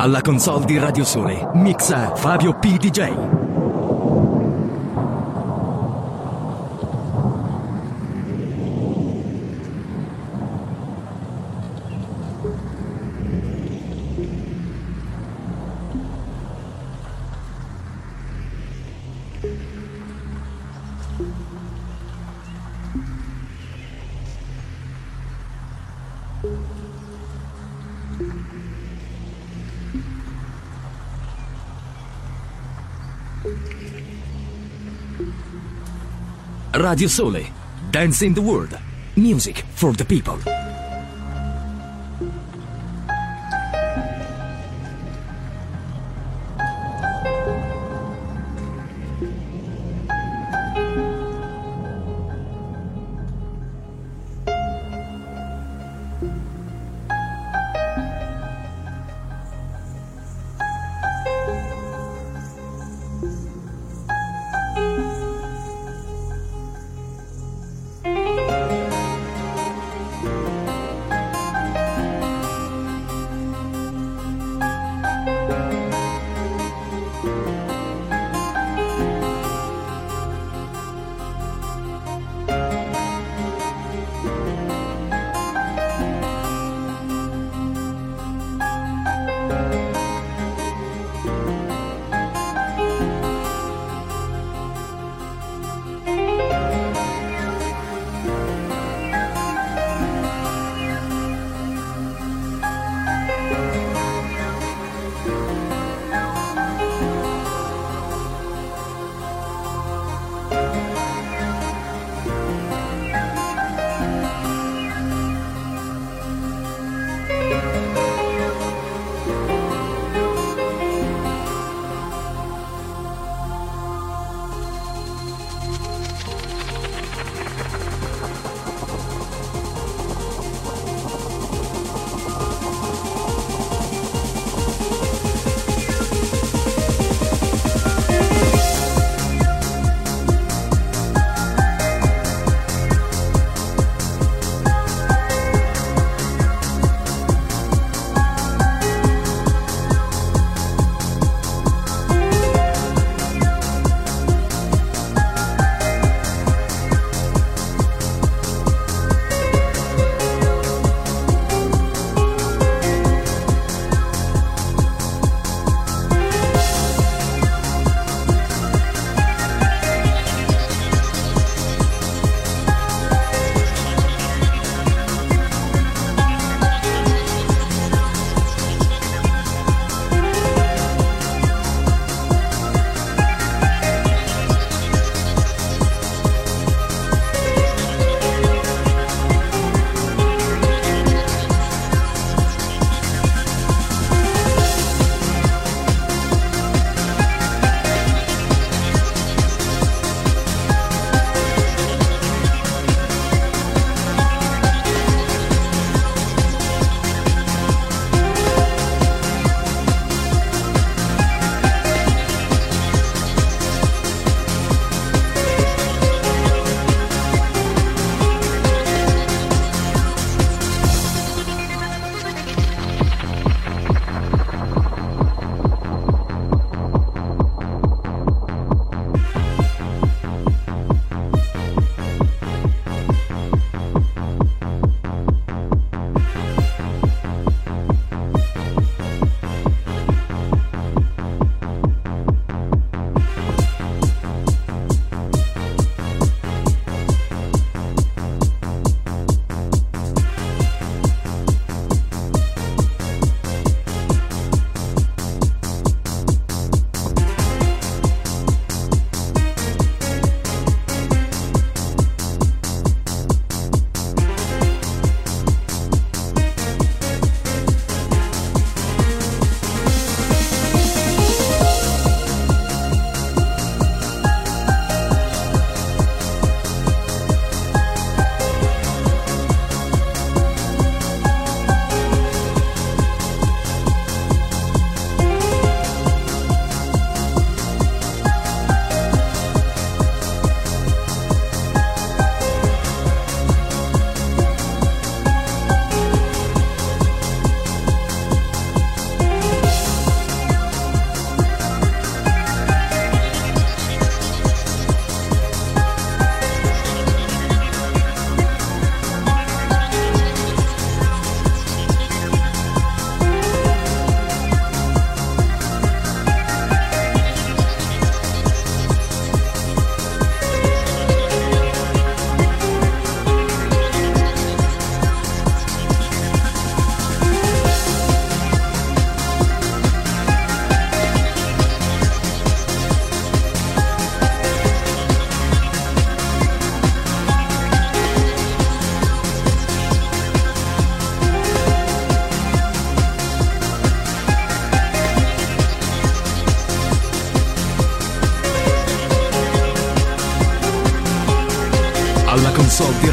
Alla console di Radio Sole, mixa Fabio P. DJ. Radio Sole, Dance in the World, Music for the People.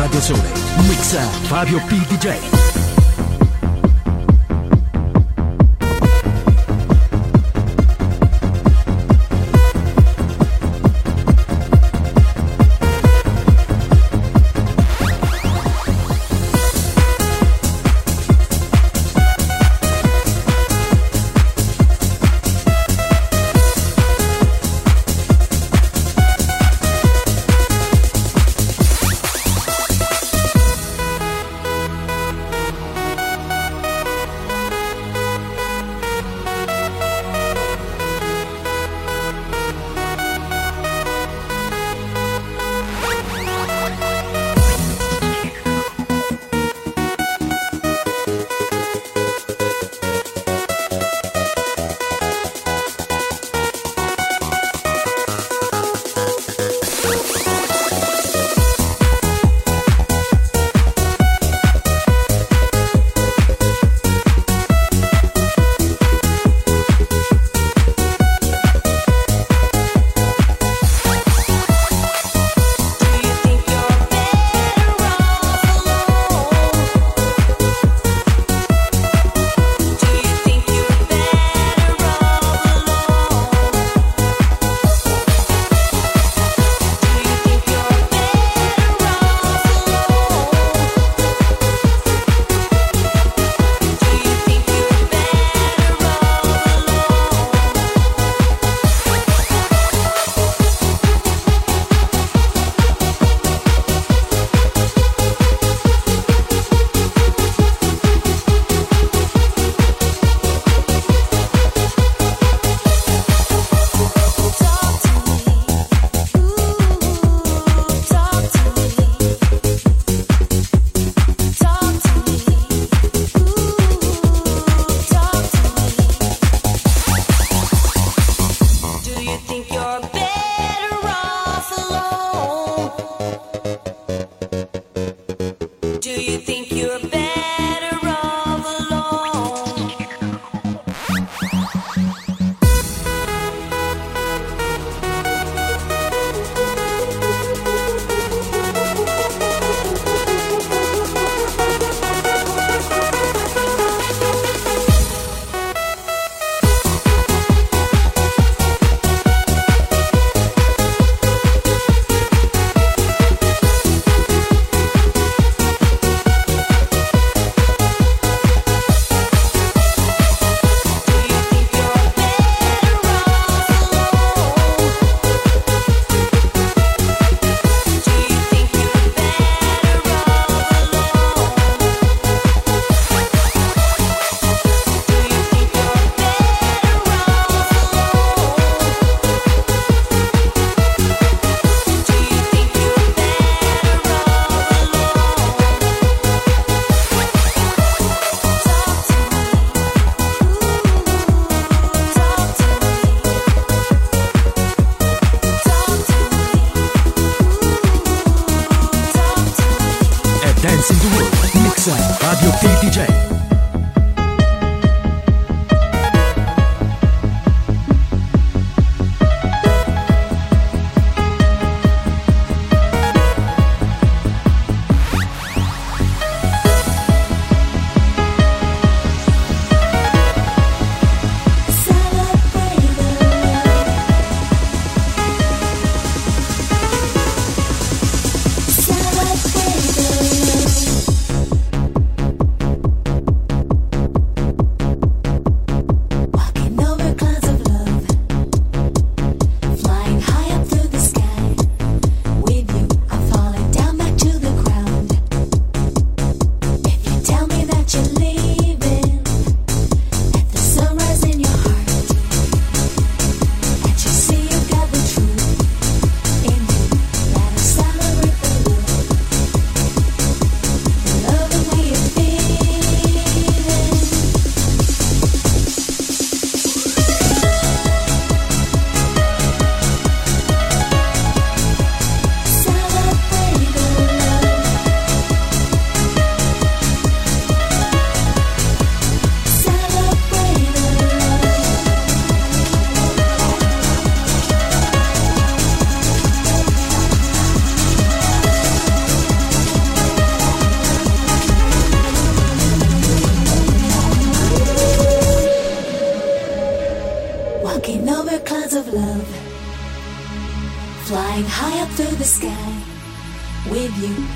Radio Sole. Mixa Fabio P. DJ.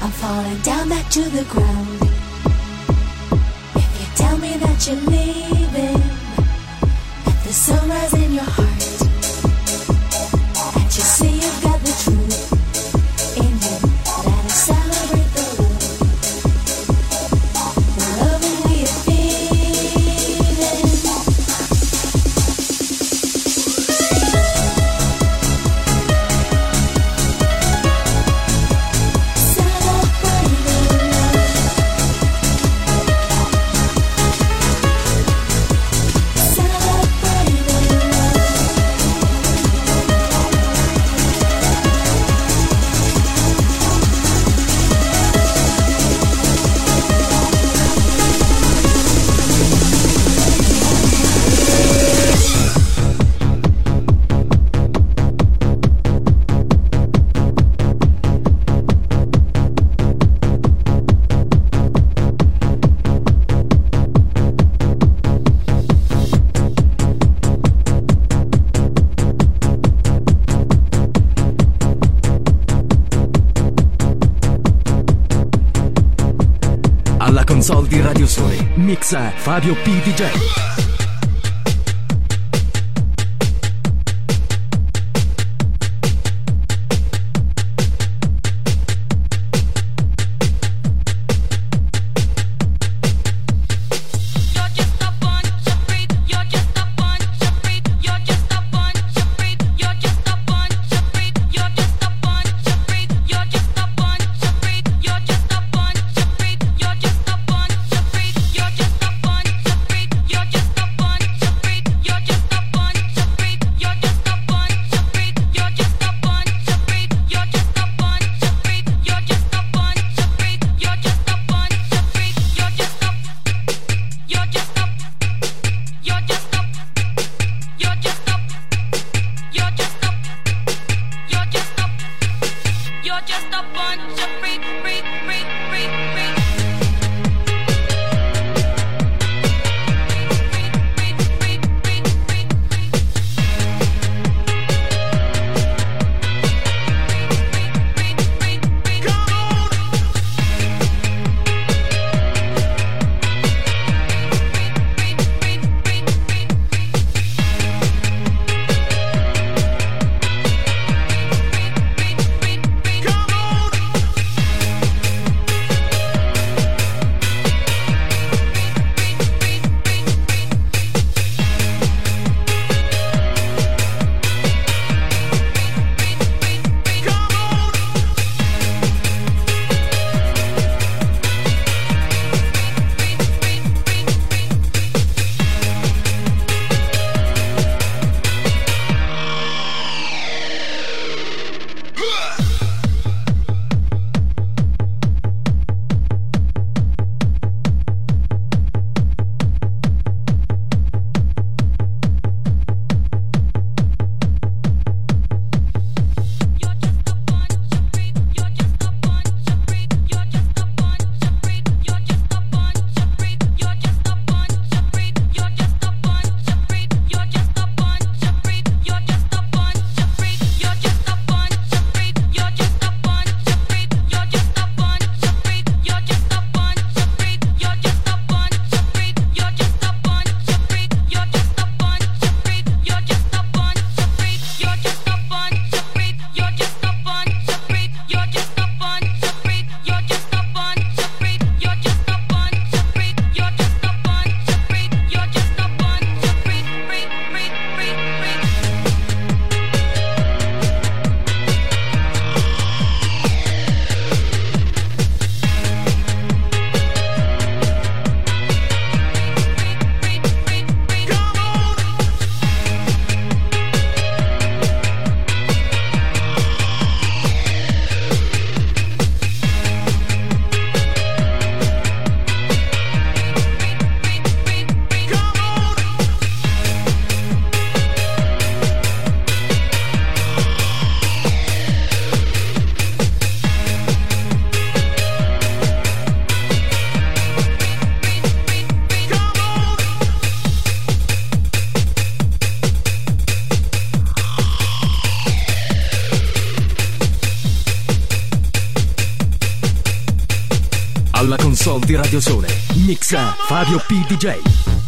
I'm falling down back to the ground. If you tell me that you're leaving, that the sunrise in your heart. Fabio P. DJ. Di Radio Sole. Mixa Fabio P. DJ.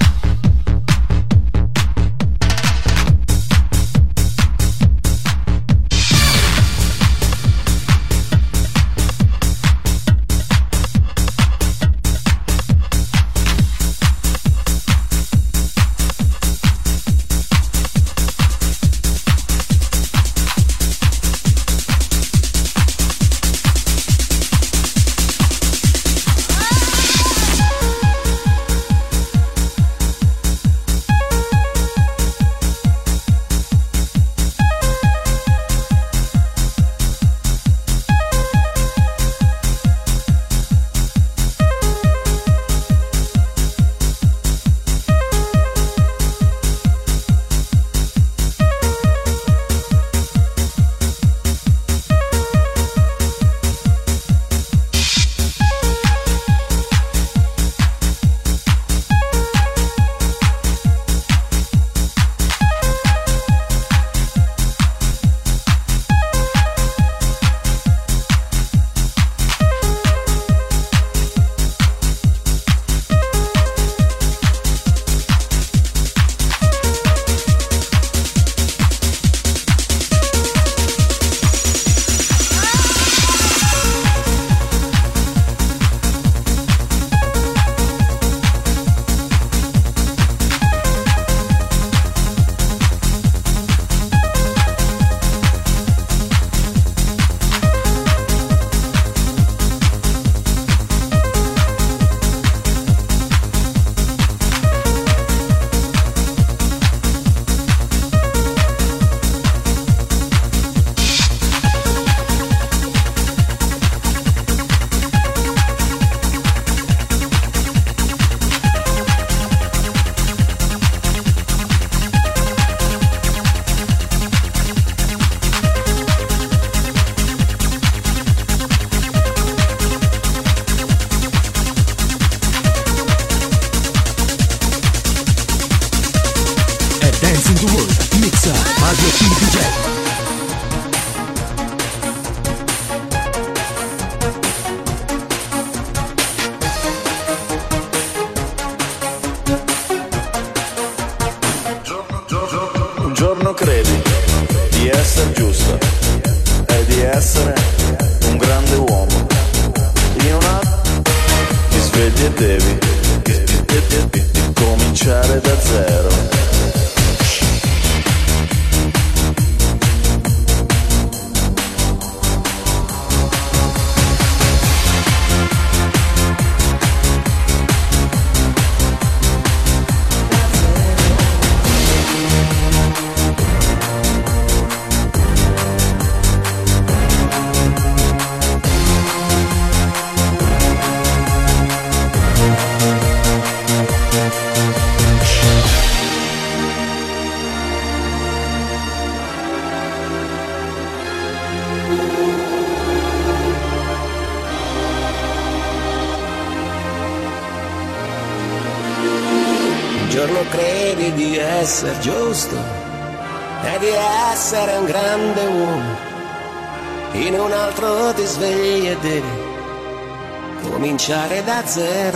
Cominciare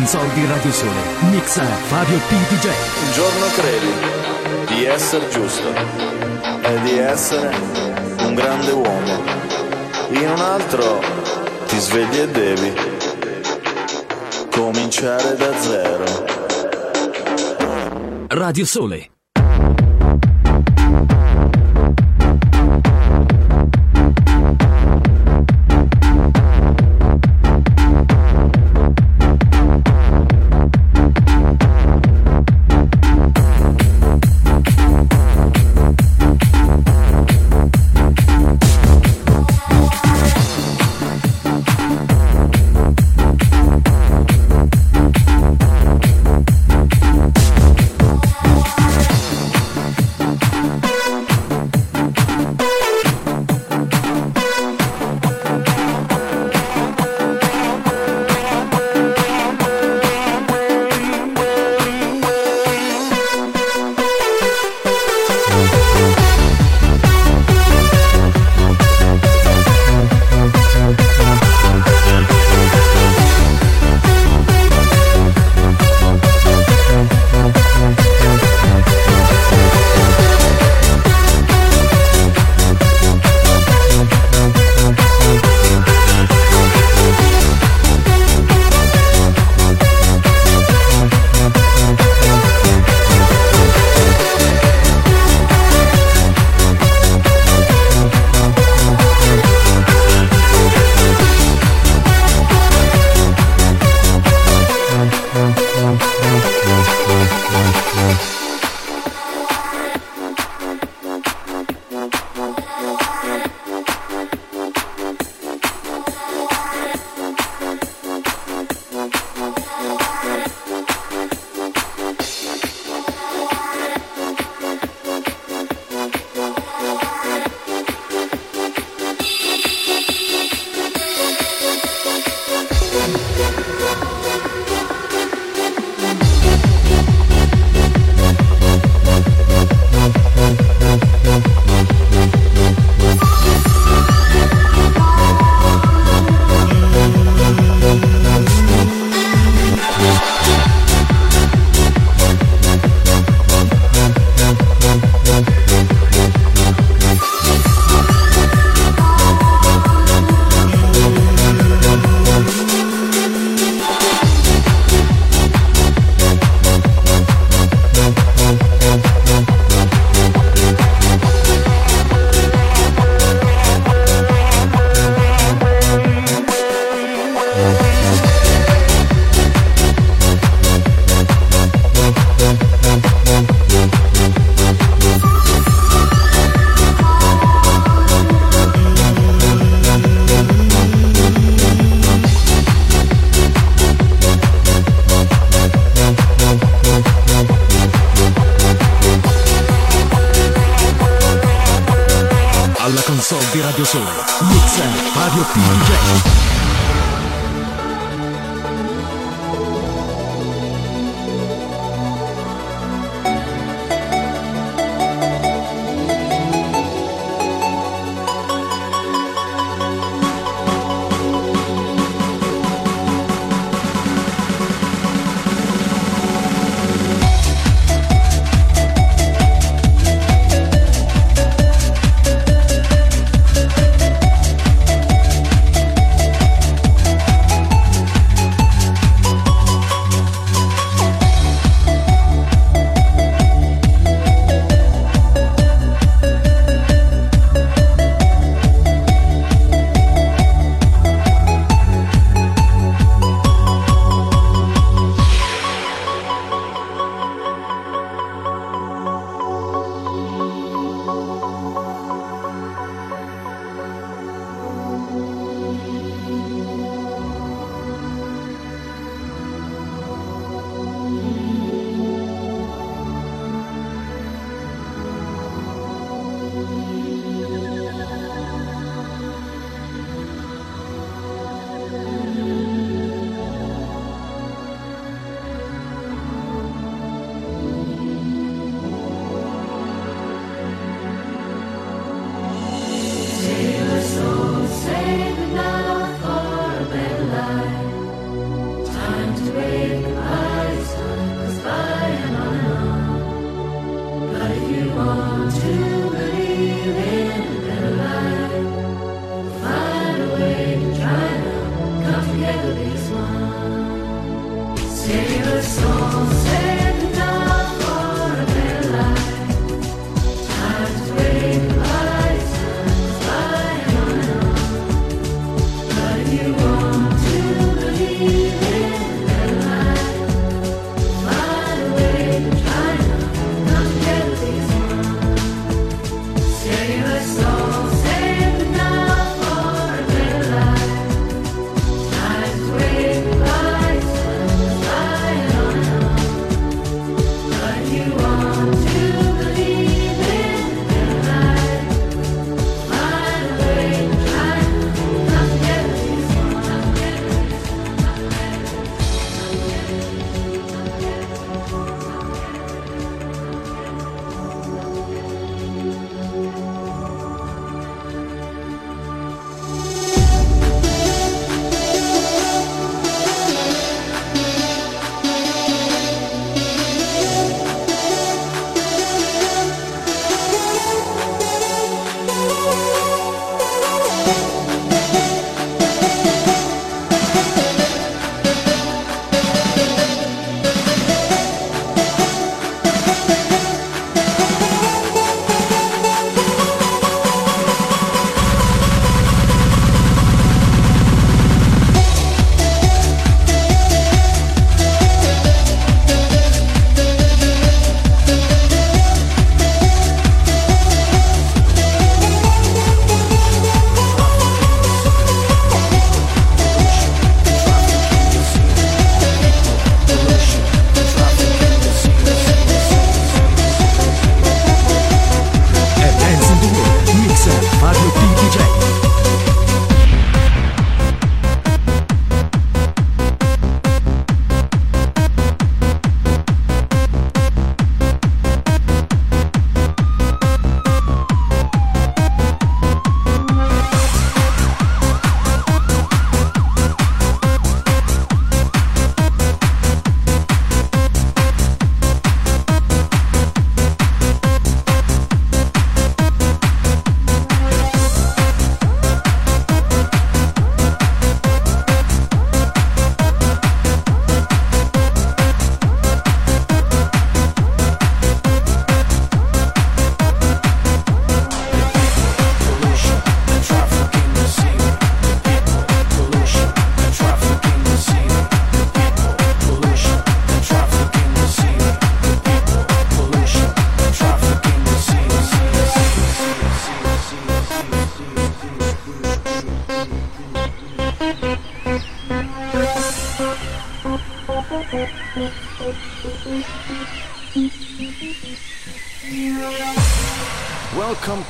console di Radio Sole, mixa Fabio P. DJ. Un giorno credi di essere giusto e di essere un grande uomo. In un altro ti svegli e devi cominciare da zero. Radio Sole. Di Radio Sole, So.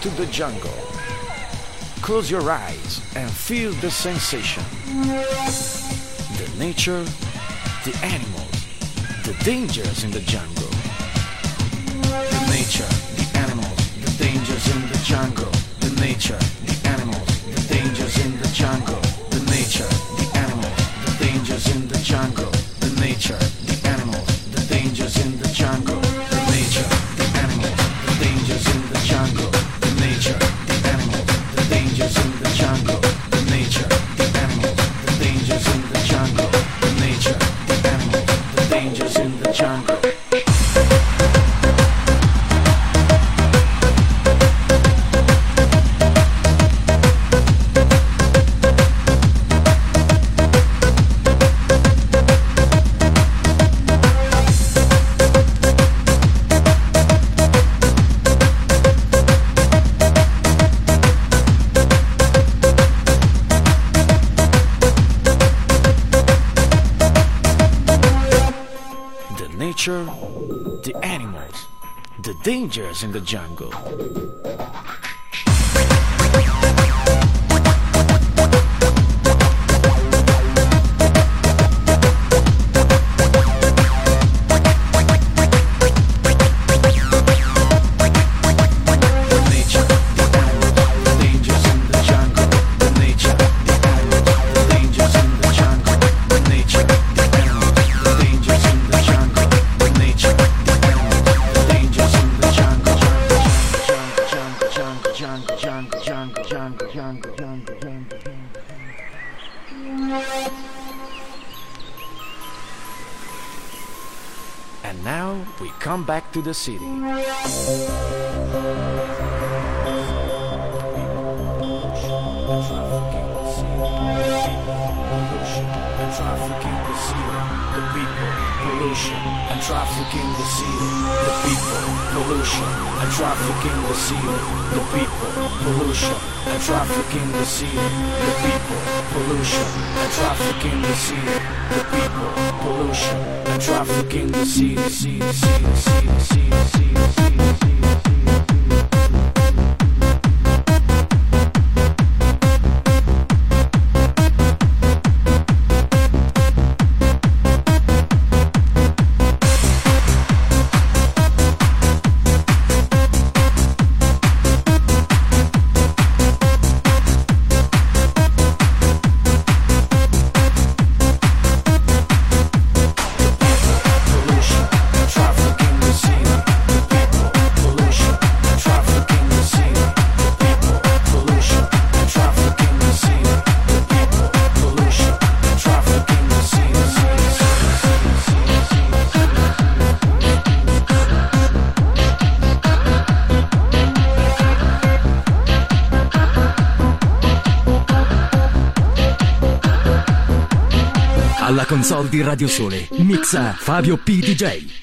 to the jungle. Close your eyes and feel the sensation. The nature, the animals, the dangers in the jungle. in the jungle. to the city. Trafficking the the people, pollution, and trafficking the the people, pollution, and trafficking the the people, pollution, and trafficking the the pollution and traffic in the city, city, city, city, city, city, console di Radio Sole mixa Fabio P. DJ.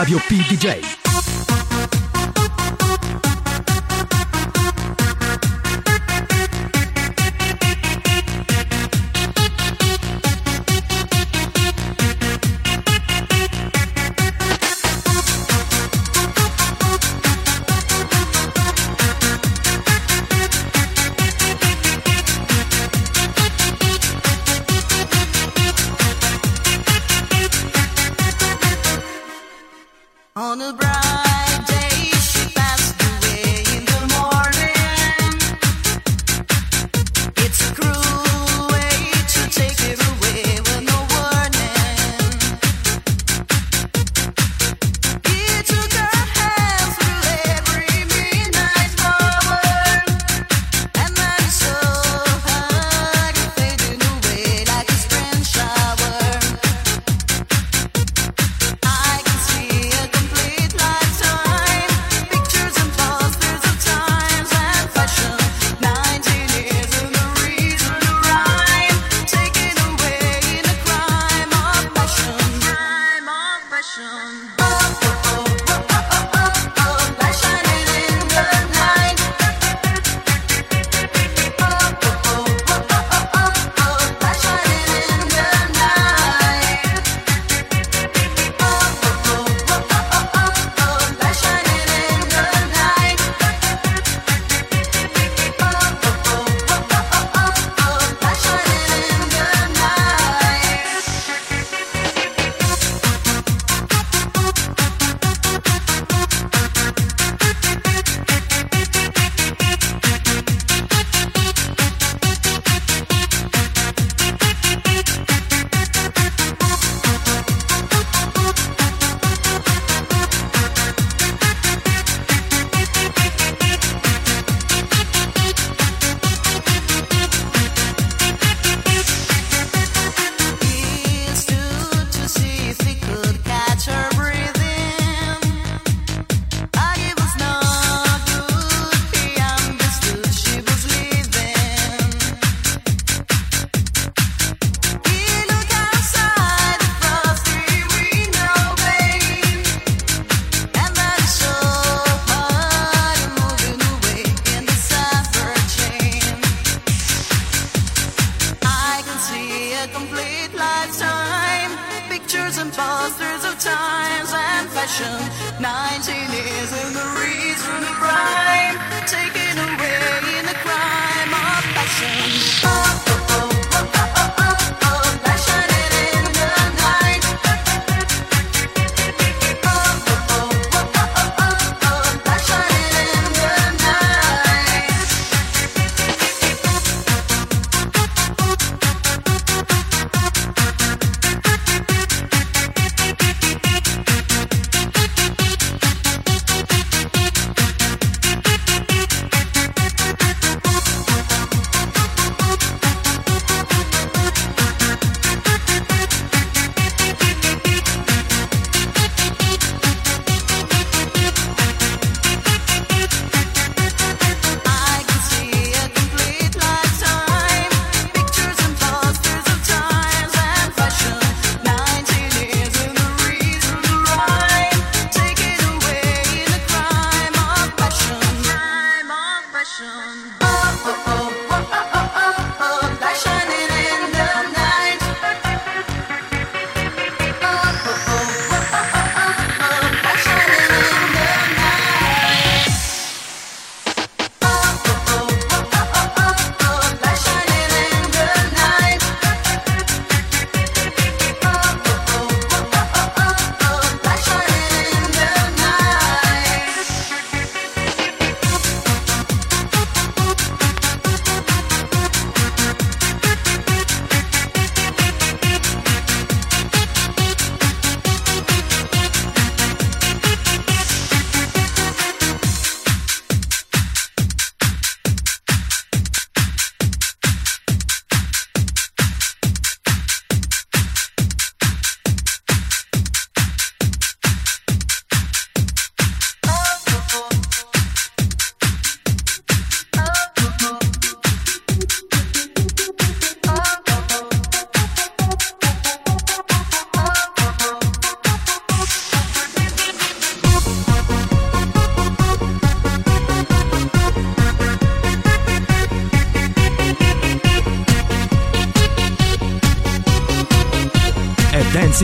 Mix Fabio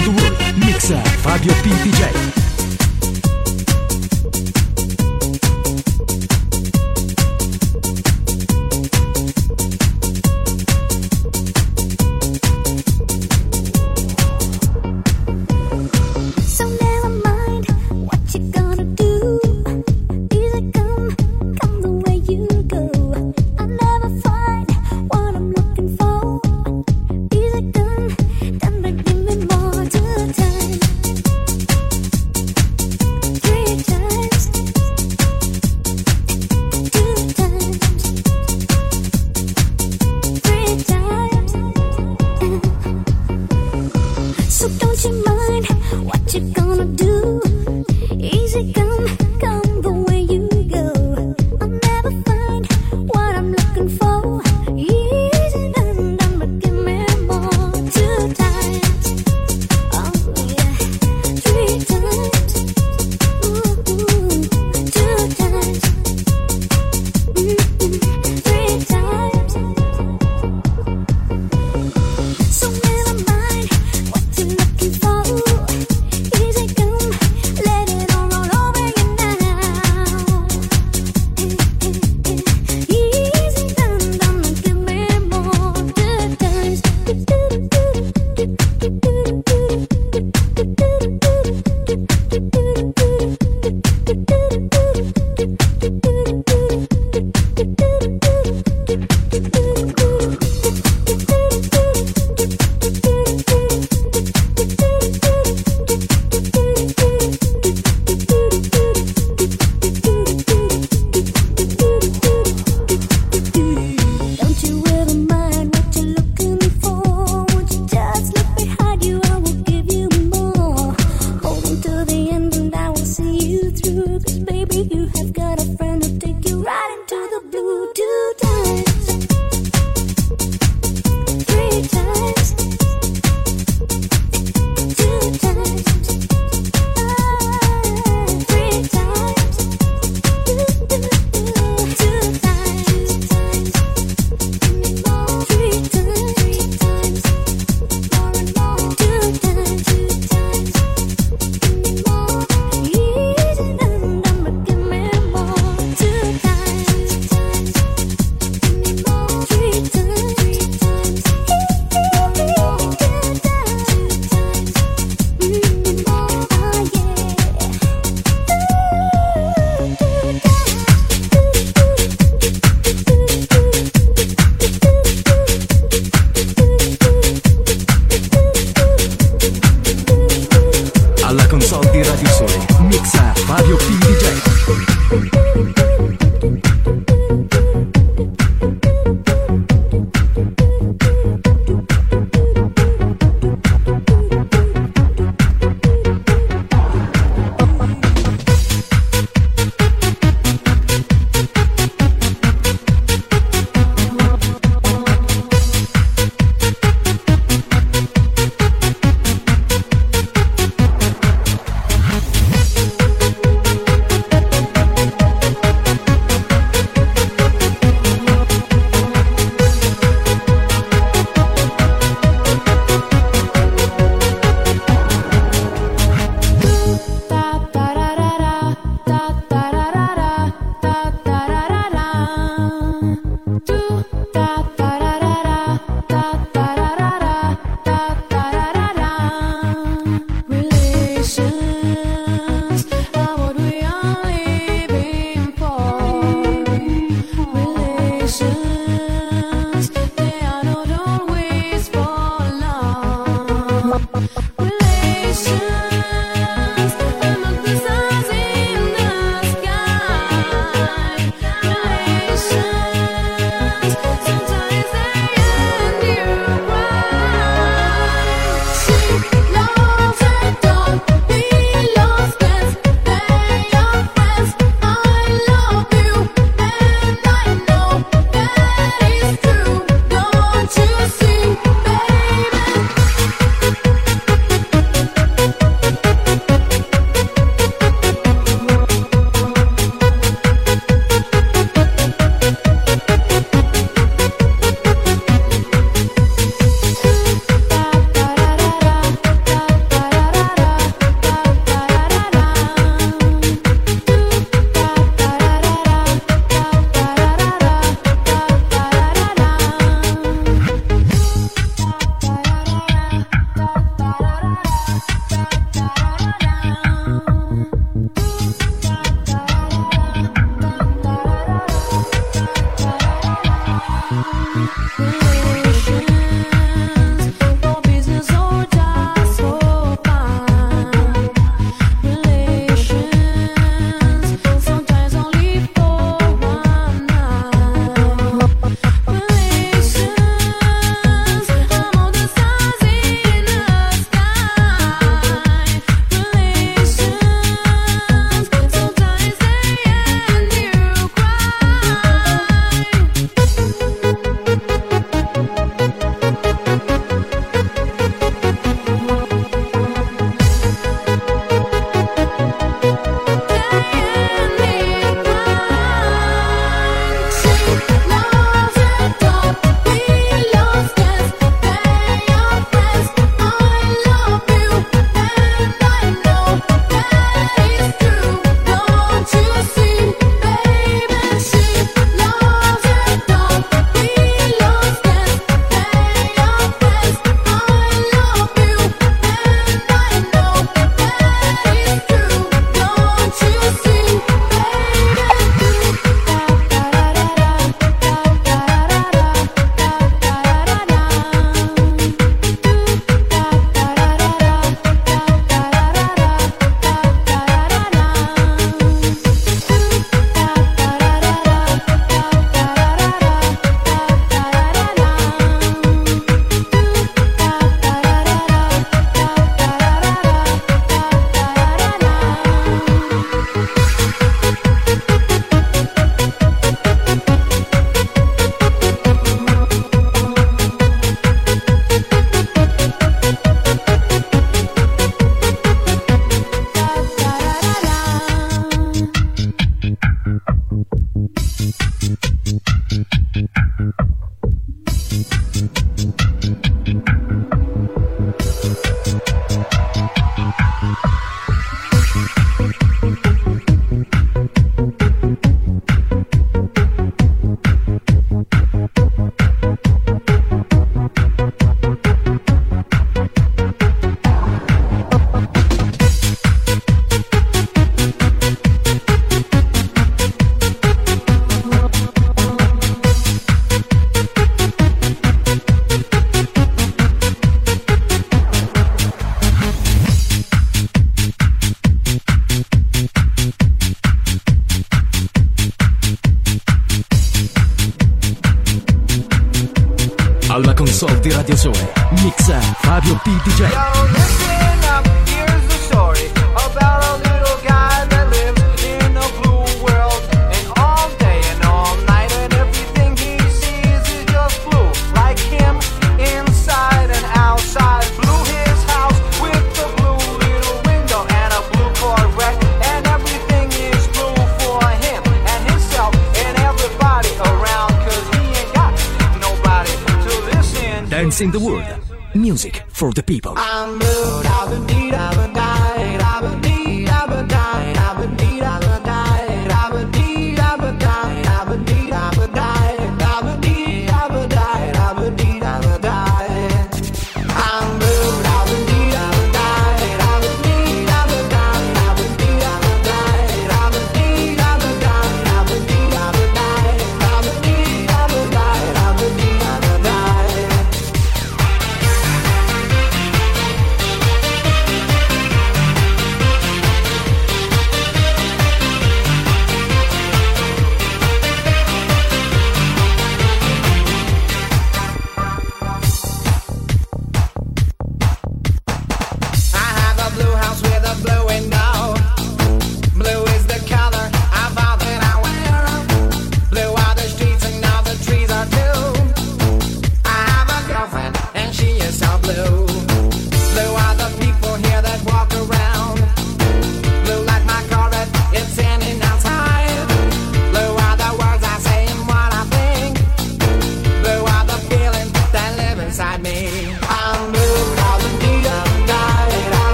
the World, mixa Fabio P. DJ.